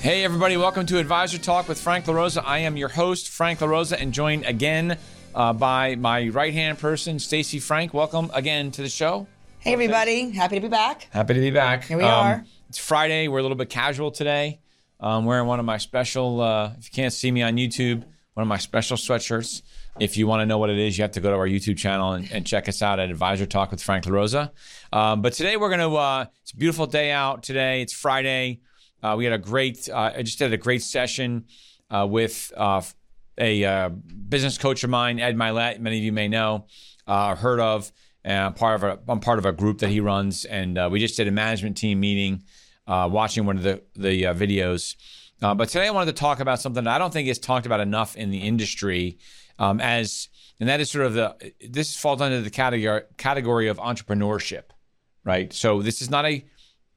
Hey, everybody, welcome to Advisor Talk with Frank LaRosa. I am your host, Frank LaRosa, and joined again uh, by my right hand person, Stacey Frank. Welcome again to the show. Hey, everybody. Happy to be back. Happy to be back. Here we um, are. It's Friday. We're a little bit casual today. I'm wearing one of my special, uh, if you can't see me on YouTube, one of my special sweatshirts. If you want to know what it is, you have to go to our YouTube channel and, and check us out at Advisor Talk with Frank LaRosa. Um, but today we're going to, uh, it's a beautiful day out today. It's Friday. Uh, we had a great, uh, I just had a great session uh, with uh, a uh, business coach of mine, Ed Mylett. Many of you may know, uh, heard of. And part of a, I'm part of a group that he runs, and we just did a management team meeting, watching one of the the videos. but today I wanted to talk about something that I don't think is talked about enough in the industry, um, as and that is sort of the this falls under the category category of entrepreneurship, right? So this is not a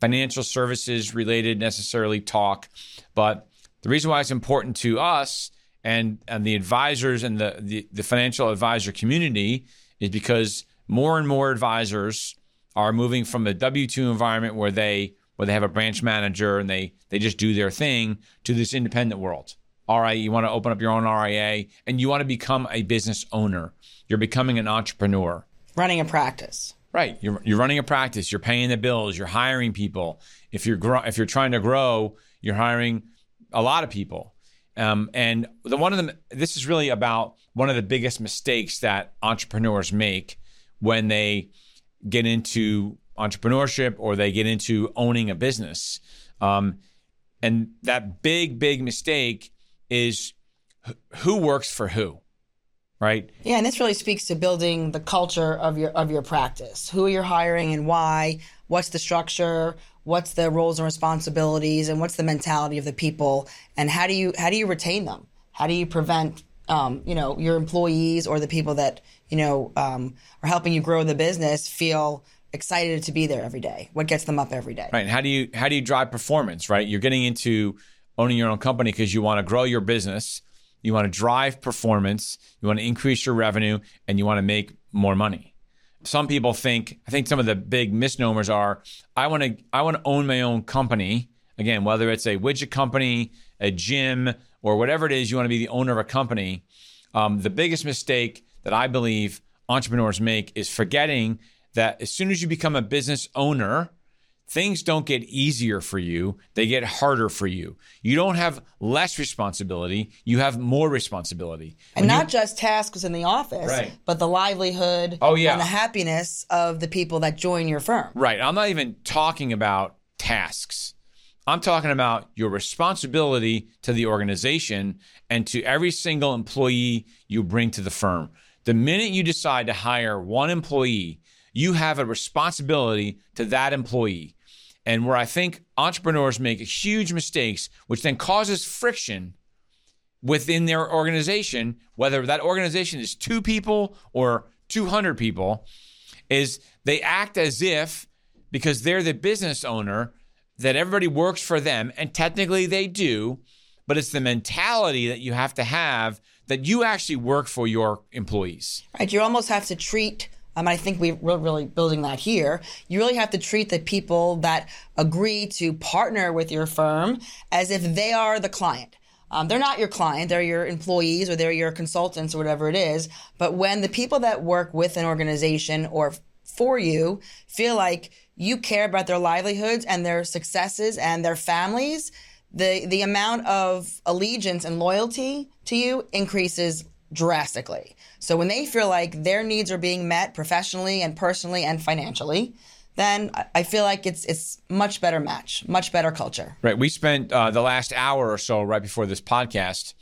financial services related necessarily talk. But the reason why it's important to us and, and the advisors and the, the, the financial advisor community is because more and more advisors are moving from a W 2 environment where they where they have a branch manager and they they just do their thing to this independent world. All right, you want to open up your own RIA and you want to become a business owner. You're becoming an entrepreneur. Running a practice. Right. You're, you're running a practice. You're paying the bills. You're hiring people. If you're if you're trying to grow, you're hiring a lot of people. Um, and the one of them, this is really about one of the biggest mistakes that entrepreneurs make when they get into entrepreneurship or they get into owning a business. Um, and that big, big mistake is who works for who right? Yeah, and this really speaks to building the culture of your of your practice. Who you're hiring and why, what's the structure, what's the roles and responsibilities and what's the mentality of the people and how do you how do you retain them? How do you prevent um, you know, your employees or the people that, you know, um, are helping you grow the business feel excited to be there every day? What gets them up every day? Right. And how do you how do you drive performance, right? You're getting into owning your own company because you want to grow your business you want to drive performance, you want to increase your revenue, and you want to make more money. Some people think, I think some of the big misnomers are I want to I want to own my own company. Again, whether it's a widget company, a gym, or whatever it is, you want to be the owner of a company. Um, the biggest mistake that I believe entrepreneurs make is forgetting that as soon as you become a business owner, things don't get easier for you, they get harder for you. You don't have less responsibility, you have more responsibility. And when not just tasks in the office, right. but the livelihood oh, yeah. and the happiness of the people that join your firm. Right. I'm not even talking about tasks. I'm talking about your responsibility to the organization and to every single employee you bring to the firm. The minute you decide to hire one employee, you have a responsibility to that employee and where I think entrepreneurs make huge mistakes, which then causes friction within their organization, whether that organization is two people or 200 people, is they act as if because they're the business owner that everybody works for them, and technically they do, but it's the mentality that you have to have that you actually work for your employees. Right. You almost have to treat um, I think we're really building that here. You really have to treat the people that agree to partner with your firm as if they are the client. Um, they're not your client, they're your employees or they're your consultants or whatever it is. But when the people that work with an organization or for you feel like you care about their livelihoods and their successes and their families, the, the amount of allegiance and loyalty to you increases drastically. So when they feel like their needs are being met professionally and personally and financially, then I feel like it's it's much better match, much better culture. Right. We spent uh, the last hour or so right before this podcast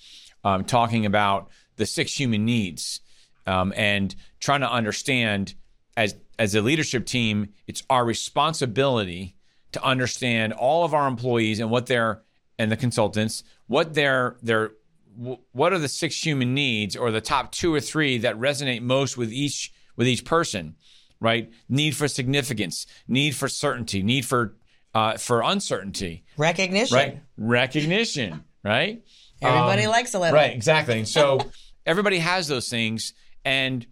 um, talking about the six human needs um, and trying to understand as as a leadership team, it's our responsibility to understand all of our employees and what their and the consultants what their their w- what are the six human needs or the top two or three that resonate most with each with each person, right? Need for significance, need for certainty, need for uh, for uncertainty, Recognition. right? Recognition, right? Everybody Um, likes a little. Right, exactly. And so everybody has those things. And,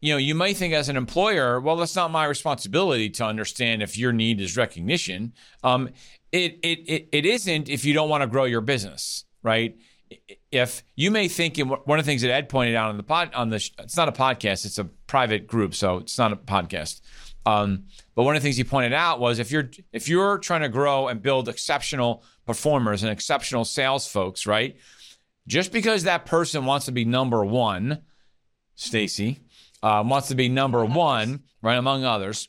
you know, you might think as an employer, well, that's not my responsibility to understand if your need is recognition. Um, it, it, it, it isn't if you don't want to grow your business, right? If you may think, and one of the things that Ed pointed out on the pod, on the, it's not a podcast, it's a private group, so it's not a podcast. Um, but one of the things he pointed out was if you're if you're trying to grow and build exceptional performers and exceptional sales folks, right? Just because that person wants to be number one, Stacey uh, wants to be number one, right among others,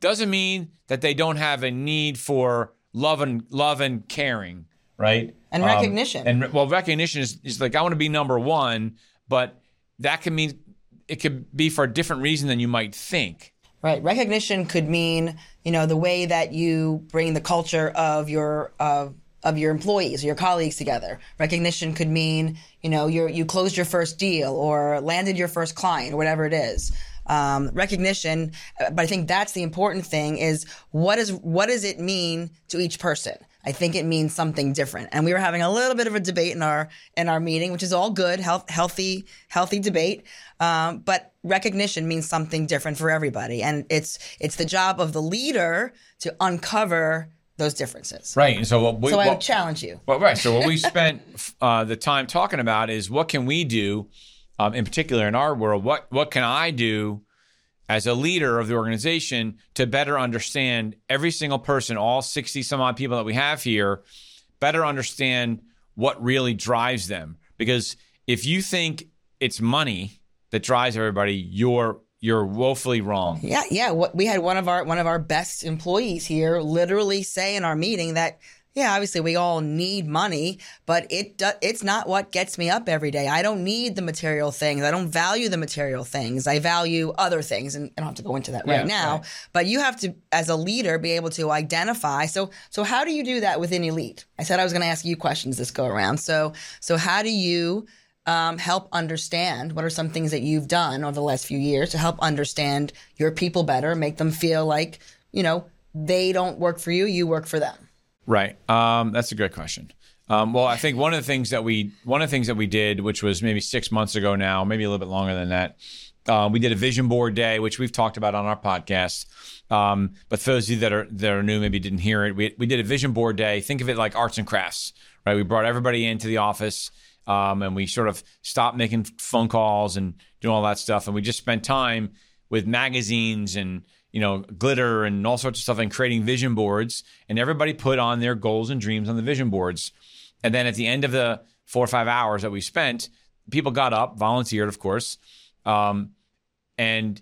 doesn't mean that they don't have a need for love and love and caring, right? And Um, recognition. and well, recognition is, is like I want to be number one, but that can mean it could be for a different reason than you might think. Right. Recognition could mean, you know, the way that you bring the culture of your of of your employees or your colleagues together. Recognition could mean, you know, you you closed your first deal or landed your first client or whatever it is. Um, recognition, uh, but I think that's the important thing is what is what does it mean to each person? I think it means something different. And we were having a little bit of a debate in our in our meeting, which is all good, health, healthy, healthy debate. Um, but recognition means something different for everybody, and it's it's the job of the leader to uncover those differences. Right. And so what we So I what- challenge you. Well, right. So what we spent uh, the time talking about is what can we do, um, in particular in our world. What what can I do as a leader of the organization to better understand every single person, all sixty some odd people that we have here, better understand what really drives them. Because if you think it's money that drives everybody, you're you're woefully wrong. Yeah, yeah. We had one of our one of our best employees here literally say in our meeting that yeah, obviously we all need money, but it do, it's not what gets me up every day. I don't need the material things. I don't value the material things. I value other things, and I don't have to go into that right Yeah, now. right. But you have to, as a leader, be able to identify. So, so how do you do that within Elite? I said I was going to ask you questions this go around. So, so how do you um, help understand what are some things that you've done over the last few years to help understand your people better, make them feel like you know they don't work for you, you work for them. Right. Um, that's a good question. Um, well, I think one of the things that we one of the things that we did, which was maybe six months ago now, maybe a little bit longer than that, uh, we did a vision board day, which we've talked about on our podcast. Um, but for those of you that are that are new, maybe didn't hear it, we we did a vision board day. Think of it like arts and crafts, right? We brought everybody into the office. Um, and we sort of stopped making phone calls and doing all that stuff, and we just spent time with magazines and you know glitter and all sorts of stuff and creating vision boards. And everybody put on their goals and dreams on the vision boards. And then at the end of the four or five hours that we spent people got up volunteered of course um, and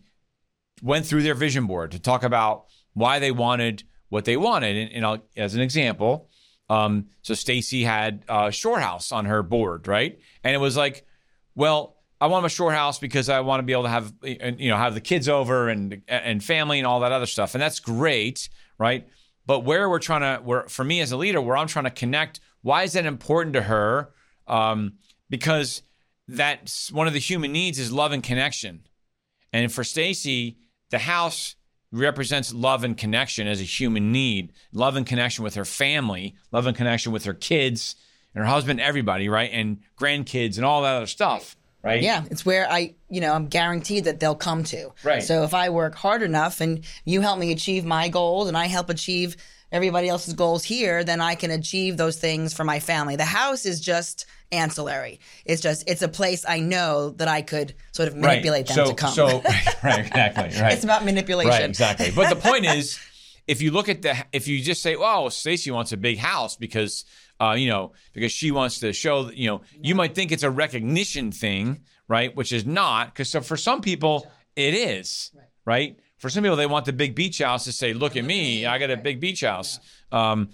went through their vision board to talk about why they wanted what they wanted. And, and as an example um, so stacey had a shore house on her board right? And it was like well I want a short house because I want to be able to have you know have the kids over and and family and all that other stuff, and that's great, right? But where we're trying to, where for me as a leader, where I'm trying to connect, why is that important to her? Um, because that's one of the human needs is love and connection, and for Stacey, the house represents love and connection as a human need, love and connection with her family, love and connection with her kids and her husband, everybody, right, and grandkids and all that other stuff right? Yeah, it's where I, you know, I'm guaranteed that they'll come to. Right. So if I work hard enough and you help me achieve my goals and I help achieve everybody else's goals here, then I can achieve those things for my family. The house is just ancillary. It's just it's a place I know that I could sort of manipulate them so, to come. So, right, exactly, right. it's about manipulation. Right, exactly. But the point is, if you look at the, if you just say, "Oh, Stacey wants a big house because, uh, you know, because she wants to show," you know, you might think it's a recognition thing, right? Which is not, because so for some people it is, right. For some people, they want the big beach house to say, "Look at me, I got a big beach house." Um,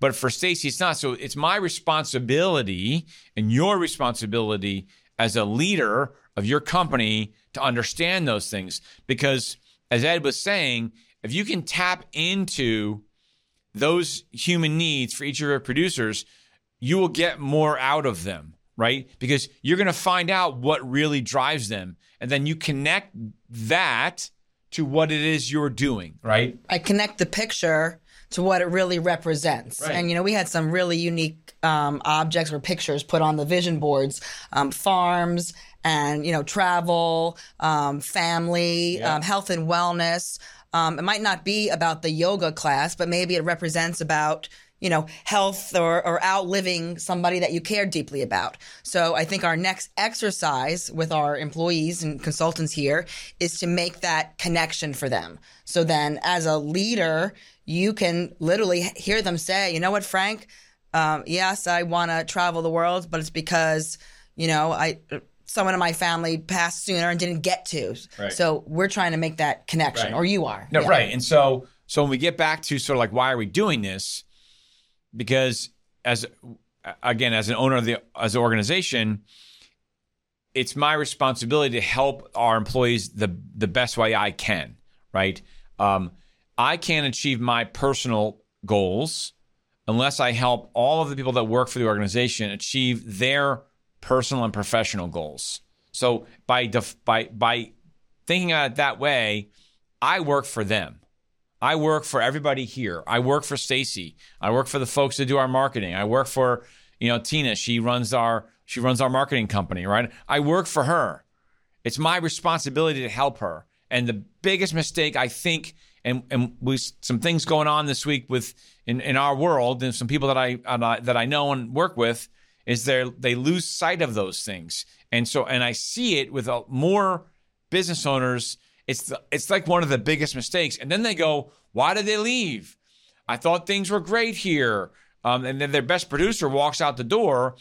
but for Stacey, it's not. So it's my responsibility and your responsibility as a leader of your company to understand those things. Because as Ed was saying, if you can tap into those human needs for each of your producers, you will get more out of them, right? Because you're going to find out what really drives them. And then you connect that to what it is you're doing, right? I connect the picture to what it really represents. Right. And you know, we had some really unique um, objects or pictures put on the vision boards, um, farms and you know, travel, um, family, Yeah. um, health and wellness. Um, it might not be about the yoga class, but maybe it represents about you know health or, or outliving somebody that you care deeply about. So I think our next exercise with our employees and consultants here is to make that connection for them. So then, as a leader, you can literally hear them say, "You know what, Frank? Um, yes, I want to travel the world, but it's because you know I." Someone in my family passed sooner and didn't get to. Right. So we're trying to make that connection, Right. or you are. No, Yeah. right. And so so when we get back to sort of like why are we doing this? Because as again, as an owner of the as an organization, it's my responsibility to help our employees the the best way I can. Right. Um, I can't achieve my personal goals unless I help all of the people that work for the organization achieve their personal and professional goals. So by def- by by thinking about it that way, I work for them. I work for everybody here. I work for Stacey. I work for the folks that do our marketing. I work for, you know, Tina. She runs our she runs our marketing company, right? I work for her. It's my responsibility to help her. And the biggest mistake I think, and and with some things going on this week with in, in our world, and some people that I- that I know and work with, is they they lose sight of those things. And so, and I see it with uh, more business owners. It's the, it's like one of the biggest mistakes. And then they go, "Why did they leave? I thought things were great here." Um, and then their best producer walks out the door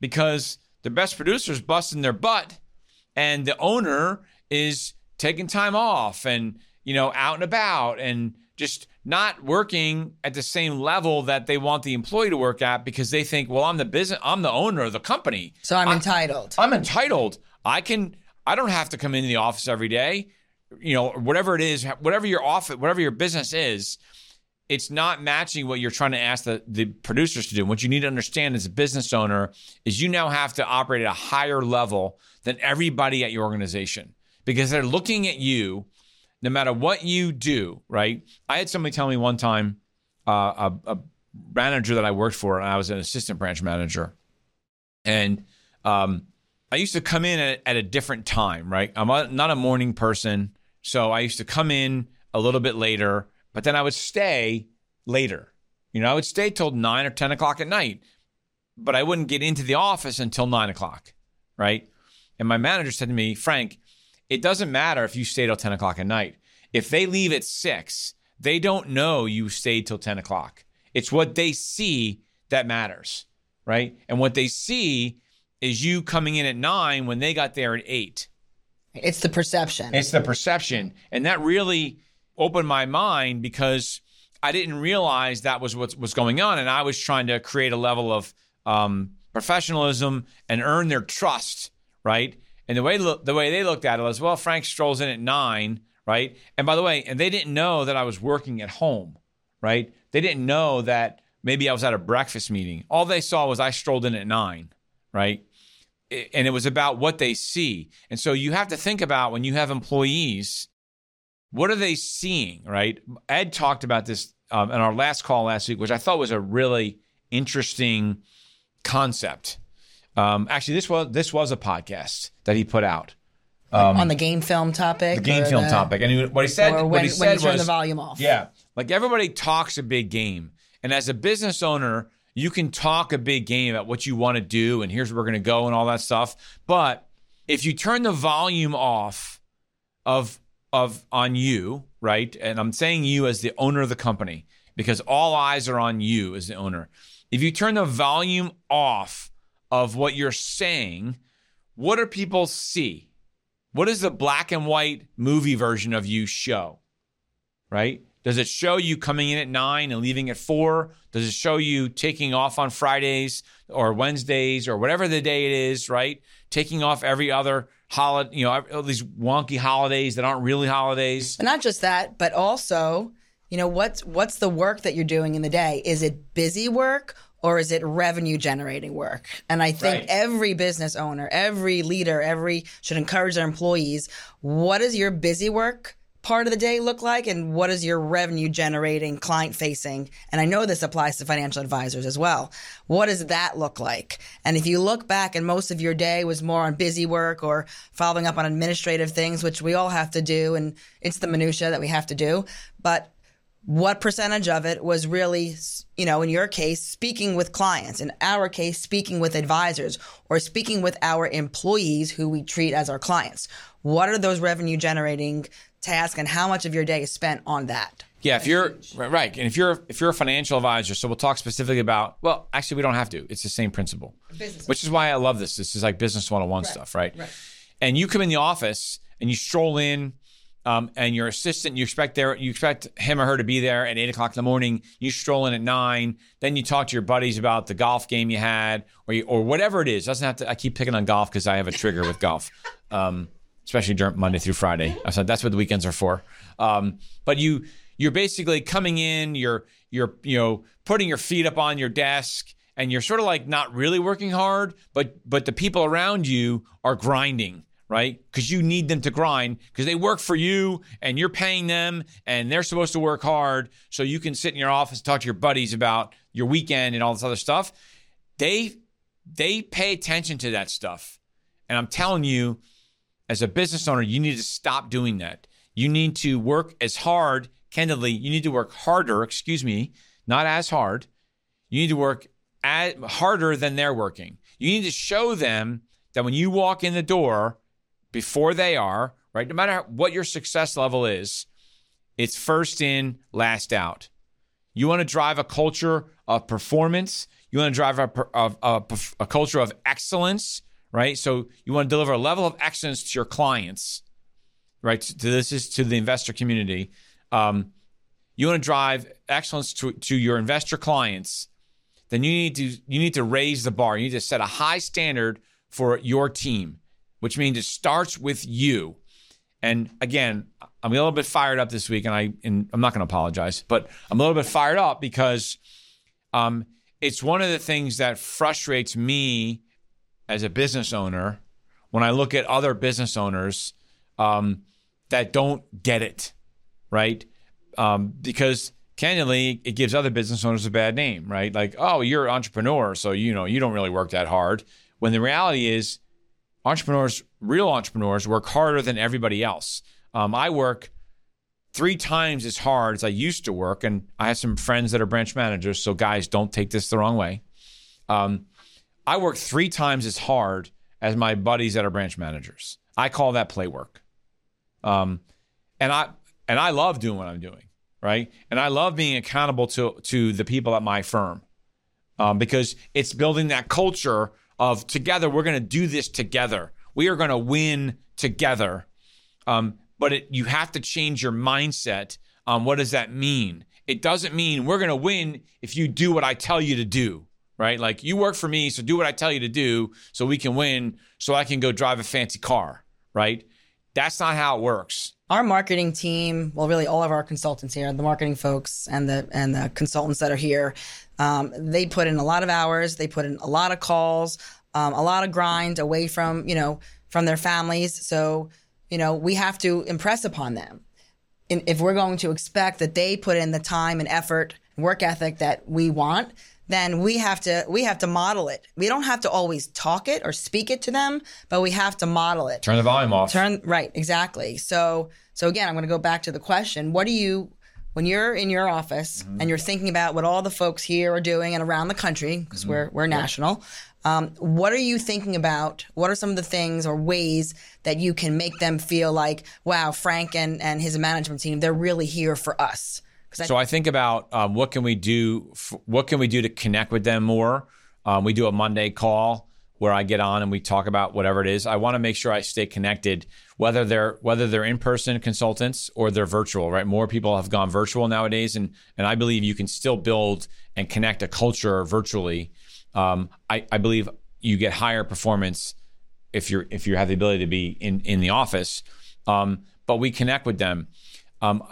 because the best producer's busting their butt and the owner is taking time off and you know out and about and just not working at the same level that they want the employee to work at because they think well i'm the business i'm the owner of the company So I'm entitled. i'm entitled i can i don't have to come into the office every day you know whatever it is whatever your office whatever your business is it's not matching what you're trying to ask the, the producers to do. What you need to understand as a business owner is you now have to operate at a higher level than everybody at your organization because they're looking at you no matter what you do, right? I had somebody tell me one time, uh, a, a manager that I worked for, and I was an assistant branch manager. And um, I used to come in at, at a different time, right? I'm a, not a morning person. So I used to come in a little bit later, but then I would stay later. You know, I would stay till nine or 10 o'clock at night, but I wouldn't get into the office until nine o'clock, right? And my manager said to me, Frank, it doesn't matter if you stay till 10 o'clock at night. If they leave at six, they don't know you stayed till 10 o'clock. It's what they see that matters, right? And what they see is you coming in at nine when they got there at eight. It's the perception. It's the perception. And that really opened my mind because I didn't realize that was what was going on. And I was trying to create a level of um, professionalism and earn their trust, right? And the way the way they looked at it was, well, Frank strolls in at nine, right? And by the way, and they didn't know that I was working at home, right? They didn't know that maybe I was at a breakfast meeting. All they saw was I strolled in at nine, right? and it was about what they see. And so you have to think about when you have employees, what are they seeing, right? Ed talked about this um, in our last call last week, which I thought was a really interesting concept. Um, actually, this was this was a podcast that he put out, on the game film topic. the game film the- topic, and he, what he said, Or what when, he when said you turn was, the volume off. yeah. Like everybody talks a big game. And as a business owner, you can talk a big game about what you want to do and here's where we're going to go and all that stuff. But if you turn the volume off of of on you, right? And I'm saying you as the owner of the company because all eyes are on you as the owner. If you turn the volume off of what you're saying, what do people see? What does the black and white movie version of you show? Right? Does it show you coming in at nine and leaving at four? Does it show you taking off on Fridays or Wednesdays or whatever the day it is, right? Taking off every other holiday, you know, all these wonky holidays that aren't really holidays. And not just that, but also, you know, what's what's the work that you're doing in the day? Is it busy work or is it revenue generating work? And I think Right. every business owner, every leader, every should encourage their employees. What does your busy work part of the day look like, and what is your revenue generating, client facing? And I know this applies to financial advisors as well. What does that look like? And if you look back and most of your day was more on busy work or following up on administrative things, which we all have to do, and it's the minutia that we have to do, but what percentage of it was really, you know, in your case, speaking with clients, in our case, speaking with advisors or speaking with our employees who we treat as our clients? What are those revenue generating tasks and how much of your day is spent on that? Yeah, if you're right, right, and if you're if you're a financial advisor, so we'll talk specifically about. Well, actually, we don't have to. It's the same principle, Business. which is why I love this. This is like business 101 stuff, right? right. And you come in the office and you stroll in, um, and your assistant, you expect there, you expect him or her to be there at eight o'clock in the morning. You stroll in at nine. Then you talk to your buddies about the golf game you had, or you, or whatever it is. Doesn't have to. I keep picking on golf because I have a trigger with golf. Um, especially during Monday through Friday. I said that's what the weekends are for. Um, but you you're basically coming in, you're you're you know putting your feet up on your desk, and you're sort of like not really working hard, but but the people around you are grinding. Right, because you need them to grind because they work for you and you're paying them and they're supposed to work hard so you can sit in your office and talk to your buddies about your weekend and all this other stuff. They they pay attention to that stuff, and I'm telling you, as a business owner, you need to stop doing that. You need to work as hard, candidly, you need to work harder, excuse me, not as hard. You need to work as, harder than they're working. You need to show them that when you walk in the door before they are, right, no matter what your success level is, it's first in, last out. You want to drive a culture of performance. You want to drive a, a, a, a culture of excellence right? So you want to deliver a level of excellence to your clients, right? To this is to the investor community. Um, you want to drive excellence to, to your investor clients. Then you need to you need to raise the bar. You need to set a high standard for your team, which means it starts with you. And again, I'm a little bit fired up this week, and I and I'm not going to apologize, but I'm a little bit fired up because um, it's one of the things that frustrates me as a business owner when I look at other business owners um, that don't get it, right? Um, because candidly, it gives other business owners a bad name, right? Like, oh, you're an entrepreneur, so you know you don't really work that hard. When the reality is, entrepreneurs, real entrepreneurs, work harder than everybody else. Um, I work three times as hard as I used to work, and I have some friends that are branch managers. So, guys, don't take this the wrong way. Um, I work three times as hard as my buddies that are branch managers. I call that play work. Um, and I and I love doing what I'm doing, right? And I love being accountable to to the people at my firm um, because it's building that culture of together. We're going to do this together. We are going to win together. Um, but it, you have to change your mindset. Um, what does that mean? It doesn't mean we're going to win if you do what I tell you to do right? Like you work for me, so do what I tell you to do so we can win, so I can go drive a fancy car, right? That's not how it works. Our marketing team, well, really all of our consultants here, the marketing folks and the and the consultants that are here, um, they put in a lot of hours. They put in a lot of calls, um, a lot of grind away from you know from their families. So you know we have to impress upon them. If we're going to expect that they put in the time and effort, work ethic that we want, then we have to we have to model it. We don't have to always talk it or speak it to them, but we have to model it. Turn the volume off. Turn right, exactly. So so again, I'm going to go back to the question: What do you when you're in your office and you're thinking about what all the folks here are doing and around the country because we're we're national? Um, what are you thinking about? What are some of the things or ways that you can make them feel like, wow, Frank and, and his management team, they're really here for us? So I think about um, what can we do? F- what can we do to connect with them more? Um, we do a Monday call where I get on and we talk about whatever it is. I want to make sure I stay connected, whether they're whether they're in person consultants or they're virtual. Right, more people have gone virtual nowadays, and and I believe you can still build and connect a culture virtually. Um, I, I believe you get higher performance if you're if you have the ability to be in in the office. Um, but we connect with them. Um,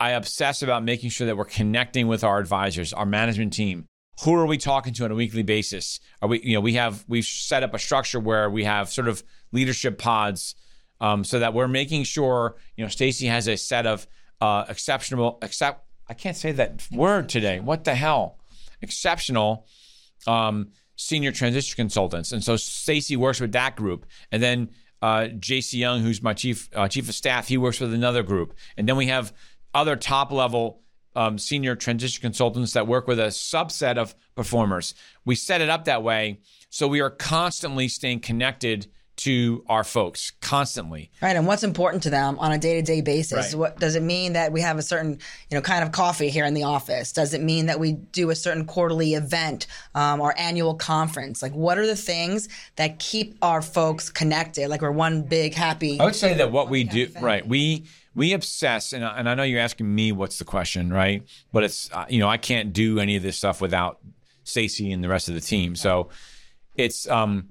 I obsess about making sure that we're connecting with our advisors, our management team. who are we talking to on a weekly basis? Are we, you know, we have we've set up a structure where we have sort of leadership pods, um, so that we're making sure, you know, Stacey has a set of uh, exceptional, except I can't say that word today. What the hell? Exceptional um, senior transition consultants, and so Stacey works with that group, and then uh, J.C. Young, who's my chief uh, chief of staff, he works with another group, and then we have other top level um, senior transition consultants that work with a subset of performers. We set it up that way so we are constantly staying connected to our folks constantly. Right, and what's important to them on a day-to-day basis? Right. What does it mean that we have a certain, you know, kind of coffee here in the office? Does it mean that we do a certain quarterly event um, or annual conference? Like, what are the things that keep our folks connected? Like, we're one big happy. I would say that what we do, right? We we obsess, and, I- and I know you're asking me what's the question, right? But it's uh, you know I can't do any of this stuff without Stacey and the rest of the team. So it's um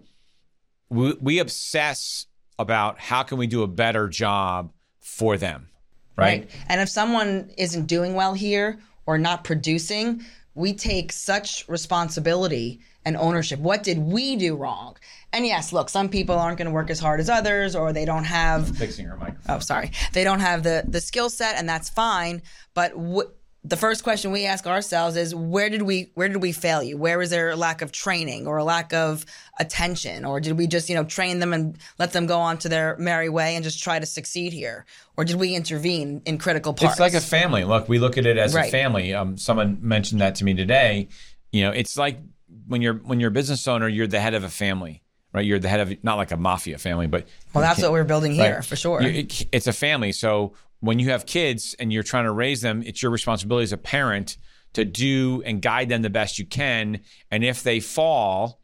we we obsess about how can we do a better job for them, right? And if someone isn't doing well here or not producing, we take such responsibility and ownership. What did we do wrong? And yes, look, some people aren't going to work as hard as others or they don't have Fixing her microphone. oh sorry they don't have the the skill set and that's fine but wh- the first question we ask ourselves is where did we where did we fail you where was there a lack of training or a lack of attention or did we just you know train them and let them go on to their merry way and just try to succeed here or did we intervene in critical parts It's like a family. Look, we look at it as Right. a family. Um, someone mentioned that to me today. You know, it's like when you're when you're a business owner, you're the head of a family, right? You're the head of not like a mafia family, but well that's what we're building here Right. for sure it- it's a family. So when you have kids and you're trying to raise them, it's your responsibility as a parent to do and guide them the best you can. And if they fall,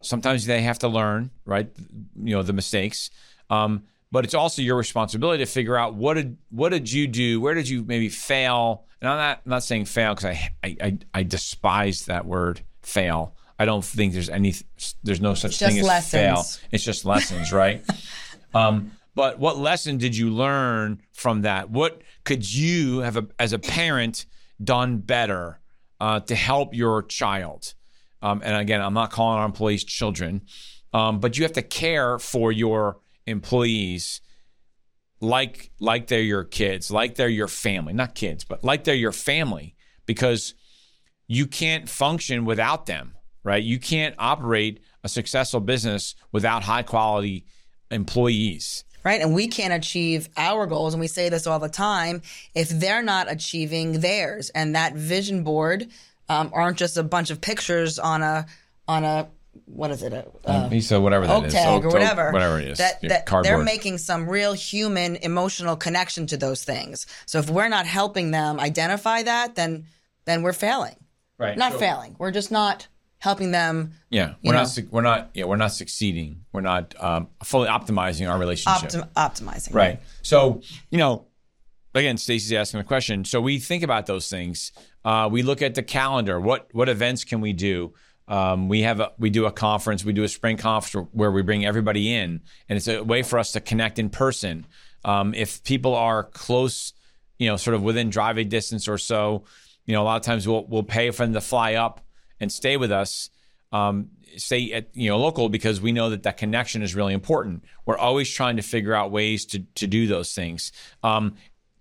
sometimes they have to learn, right? You know, the mistakes. Um, but it's also your responsibility to figure out what did what did you do? Where did you maybe fail? And I'm not I'm not saying fail because I, I I despise that word fail. I don't think there's any there's no such thing as fail. It's just lessons, right? um, but what lesson did you learn from that? What could you have, a, as a parent, done better uh, to help your child? Um, and again, I'm not calling our employees children, um, but you have to care for your employees like like they're your kids, like they're your family, not kids, but like they're your family, because you can't function without them, right? You can't operate a successful business without high quality employees. Right? And we can't achieve our goals, and we say this all the time, if they're not achieving theirs. And that vision board um, aren't just a bunch of pictures on a on a what is it? A, a so whatever that oak is, tag oak- or oak- whatever. whatever it is, That, Yeah, that they're making some real human emotional connection to those things. So if we're not helping them identify that, then then we're failing. Right. Not So- failing. We're just not helping them Yeah, we're know. not. su- We're not. Yeah, we're not succeeding. We're not um, fully optimizing our relationship. optim- optimizing. Right. So, you know, again, Stacey's asking the question. So we think about those things. Uh, we look at the calendar. What what events can we do? Um, we have a, we do a conference. We do a spring conference where we bring everybody in, and it's a way for us to connect in person. Um, if people are close, you know, sort of within driving distance or so, you know, a lot of times we'll we'll pay for them to fly up and stay with us um, stay at you know local because we know that that connection is really important. We're always trying to figure out ways to to do those things. Um,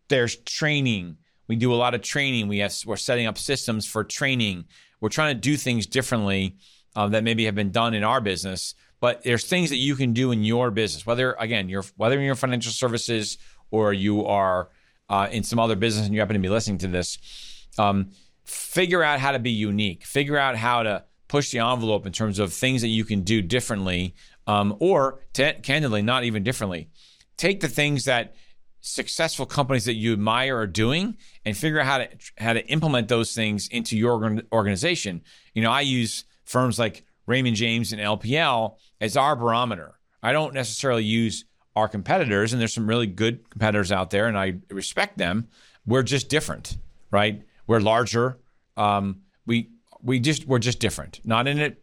there's training. We do a lot of training. We have we're setting up systems for training. We're trying to do things differently uh, that maybe have been done in our business. But there's things that you can do in your business, whether again you're whether you're in financial services or you are uh, in some other business and you happen to be listening to this. Um, figure out how to be unique. Figure out how to push the envelope in terms of things that you can do differently, um, or t- candidly, not even differently. Take the things that successful companies that you admire are doing and figure out how to how to implement those things into your organ- organization. You know, I use firms like Raymond James and LPL as our barometer. I don't necessarily use our competitors, and there's some really good competitors out there, and I respect them. We're just different, right? We're larger. Um, we we just we're just different. Not in it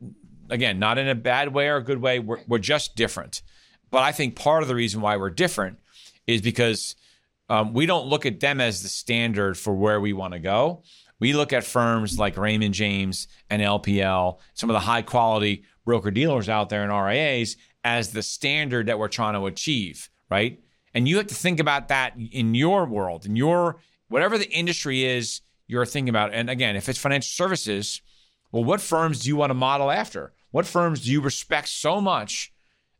again, not in a bad way or a good way. We're we're just different. But I think part of the reason why we're different is because um, we don't look at them as the standard for where we want to go. we look at firms like Raymond James and LPL, some of the high quality broker dealers out there and RIAs as the standard that we're trying to achieve, right? And you have to think about that in your world, in your whatever the industry is you're thinking about. And again, if it's financial services, well, what firms do you want to model after? What firms do you respect so much?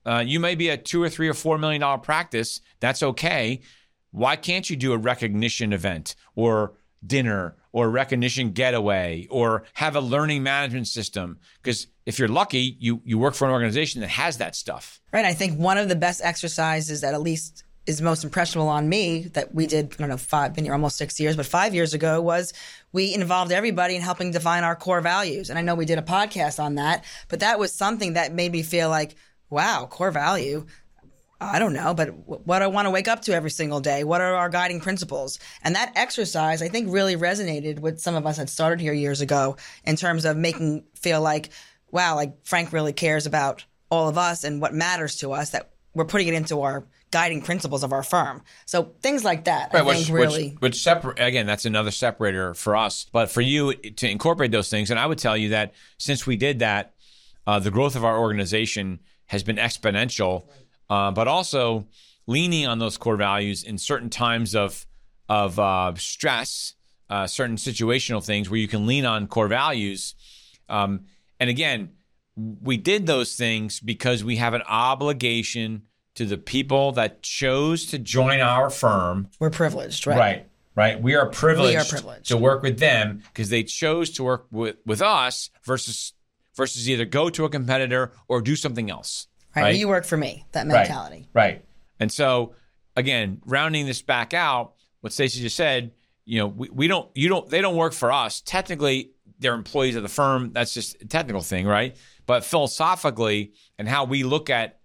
Uh, you may be a two or three or four million dollar practice. That's okay. Why can't you do a recognition event or dinner or recognition getaway or have a learning management system? Because if you're lucky, you you work for an organization that has that stuff. Right. I think one of the best exercises that at least is most impressionable on me that we did, I don't know, five, been here almost six years, but five years ago was we involved everybody in helping define our core values. And I know we did a podcast on that, but that was something that made me feel like, wow, core value. I don't know, but what I want to wake up to every single day. What are our guiding principles? And that exercise, I think, really resonated with some of us that started here years ago in terms of making feel like, wow, like Frank really cares about all of us and what matters to us. That we're putting it into our guiding principles of our firm. So things like that, right, I which, think really. Which, which separate again, that's another separator for us. But for you to incorporate those things, and I would tell you that since we did that, uh, the growth of our organization has been exponential. Uh, but also leaning on those core values in certain times of of uh, stress, uh, certain situational things where you can lean on core values. Um, and again, we did those things because we have an obligation to the people that chose to join our firm. We're privileged, right? Right. Right. We are privileged, we are privileged. to work with them because they chose to work with, with us versus versus either go to a competitor or do something else. Right. right? You work for me. That mentality. Right. right. And so again, rounding this back out, what Stacey just said, you know, we, we don't you don't they don't work for us. Technically, they're employees of the firm. That's just a technical thing, right? But philosophically and how we look at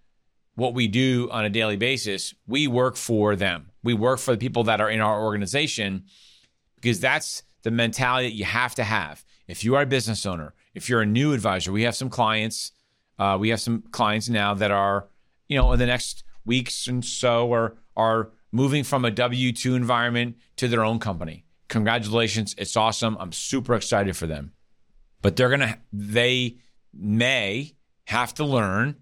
what we do on a daily basis, we work for them. We work for the people that are in our organization because that's the mentality that you have to have. If you are a business owner, if you're a new advisor, we have some clients. Uh, we have some clients now that are, you know, in the next weeks and so are are moving from a W two environment to their own company. Congratulations, it's awesome. I'm super excited for them. But they're gonna, they may have to learn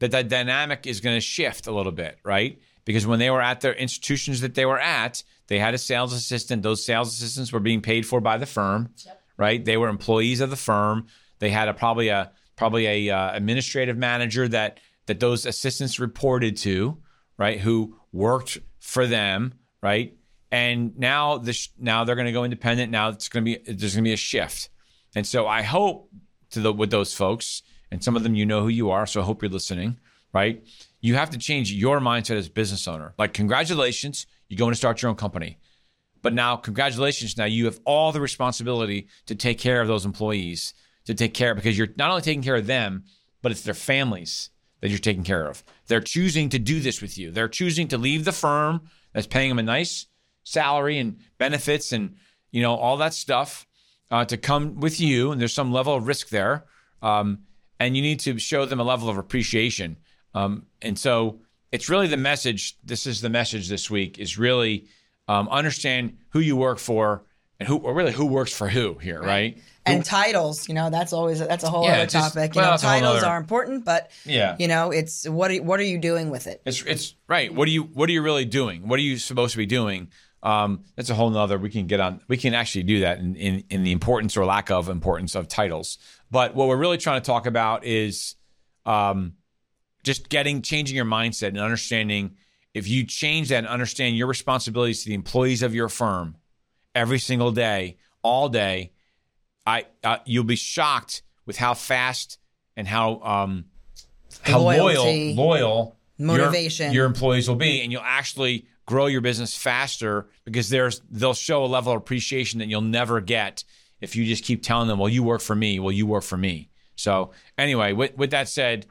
that that dynamic is going to shift a little bit, right? Because when they were at their institutions that they were at, they had a sales assistant. Those sales assistants were being paid for by the firm, yep. right? They were employees of the firm. They had a probably a probably a uh, administrative manager that that those assistants reported to, right? Who worked for them, right? And now this now they're going to go independent. Now it's going to be there's going to be a shift, and so I hope to the with those folks and some of them you know who you are, so I hope you're listening, right? You have to change your mindset as business owner. Like, congratulations, you're going to start your own company. But now, congratulations, now you have all the responsibility to take care of those employees, to take care because you're not only taking care of them, but it's their families that you're taking care of. They're choosing to do this with you. They're choosing to leave the firm that's paying them a nice salary and benefits and you know all that stuff uh, to come with you, and there's some level of risk there. Um, and you need to show them a level of appreciation. Um, and so it's really the message. This is the message this week is really um, understand who you work for and who, or really who works for who here, right? And who, titles, you know, that's always that's a whole yeah, other just, topic. You know, titles other, are important, but yeah, you know, it's what are, what are you doing with it? It's it's right. What are you what are you really doing? What are you supposed to be doing? Um, that's a whole nother. We can get on. We can actually do that in, in, in the importance or lack of importance of titles. But what we're really trying to talk about is um, just getting changing your mindset and understanding. If you change that and understand your responsibilities to the employees of your firm every single day, all day, I uh, you'll be shocked with how fast and how um, how Loyalty, loyal loyal motivation your, your employees will be, and you'll actually grow your business faster because there's they'll show a level of appreciation that you'll never get if you just keep telling them, "Well, you work for me. Well, you work for me." So anyway, with, with that said,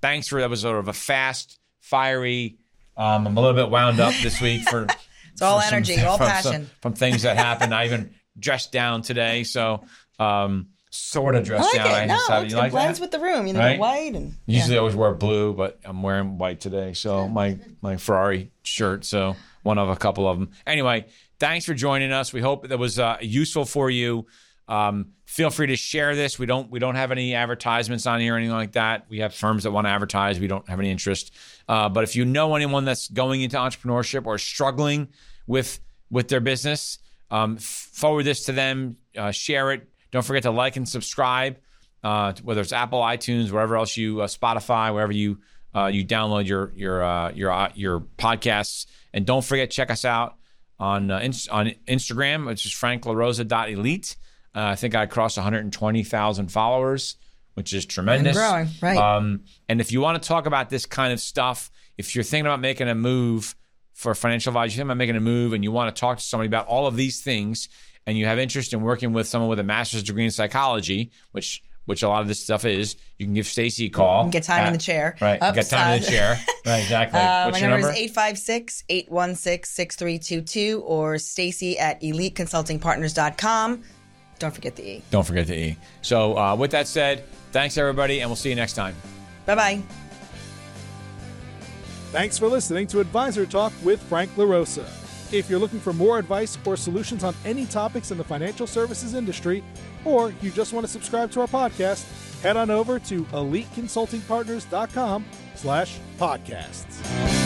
thanks for that was sort of a fast, fiery. Um, I'm a little bit wound up this week for. it's all energy, some, all from, passion some, from things that happened. I even dressed down today, so. Um, sort of dressed I like down. It. No, it like blends that? with the room. You know, right? white and usually yeah. I always wear blue, but I'm wearing white today. So my my Ferrari shirt. So one of a couple of them. Anyway, thanks for joining us. We hope that was uh, useful for you. Um, feel free to share this. We don't we don't have any advertisements on here or anything like that. We have firms that want to advertise. We don't have any interest. Uh, but if you know anyone that's going into entrepreneurship or struggling with with their business, um, forward this to them. Uh, share it. Don't forget to like and subscribe. Uh, whether it's Apple, iTunes, wherever else you uh, Spotify, wherever you uh, you download your your uh, your your podcasts, and don't forget check us out on on Instagram, which is franklarosa.elite. Uh, I think I crossed 120,000 followers, which is tremendous. And growing, right. Um, and if you want to talk about this kind of stuff, if you're thinking about making a move for financial advice, you're thinking about making a move and you want to talk to somebody about all of these things, and you have interest in working with someone with a master's degree in psychology, which which a lot of this stuff is, you can give Stacey a call. Get time at, in the chair. Right. Get time in the chair. Right, exactly. Uh, What's my your number, number? is 856 816 6322 or Stacey at eliteconsultingpartners.com. Don't forget the E. Don't forget the E. So, uh, with that said, thanks everybody, and we'll see you next time. Bye bye. Thanks for listening to Advisor Talk with Frank LaRosa. If you're looking for more advice or solutions on any topics in the financial services industry, or you just want to subscribe to our podcast, head on over to eliteconsultingpartners.com slash podcasts.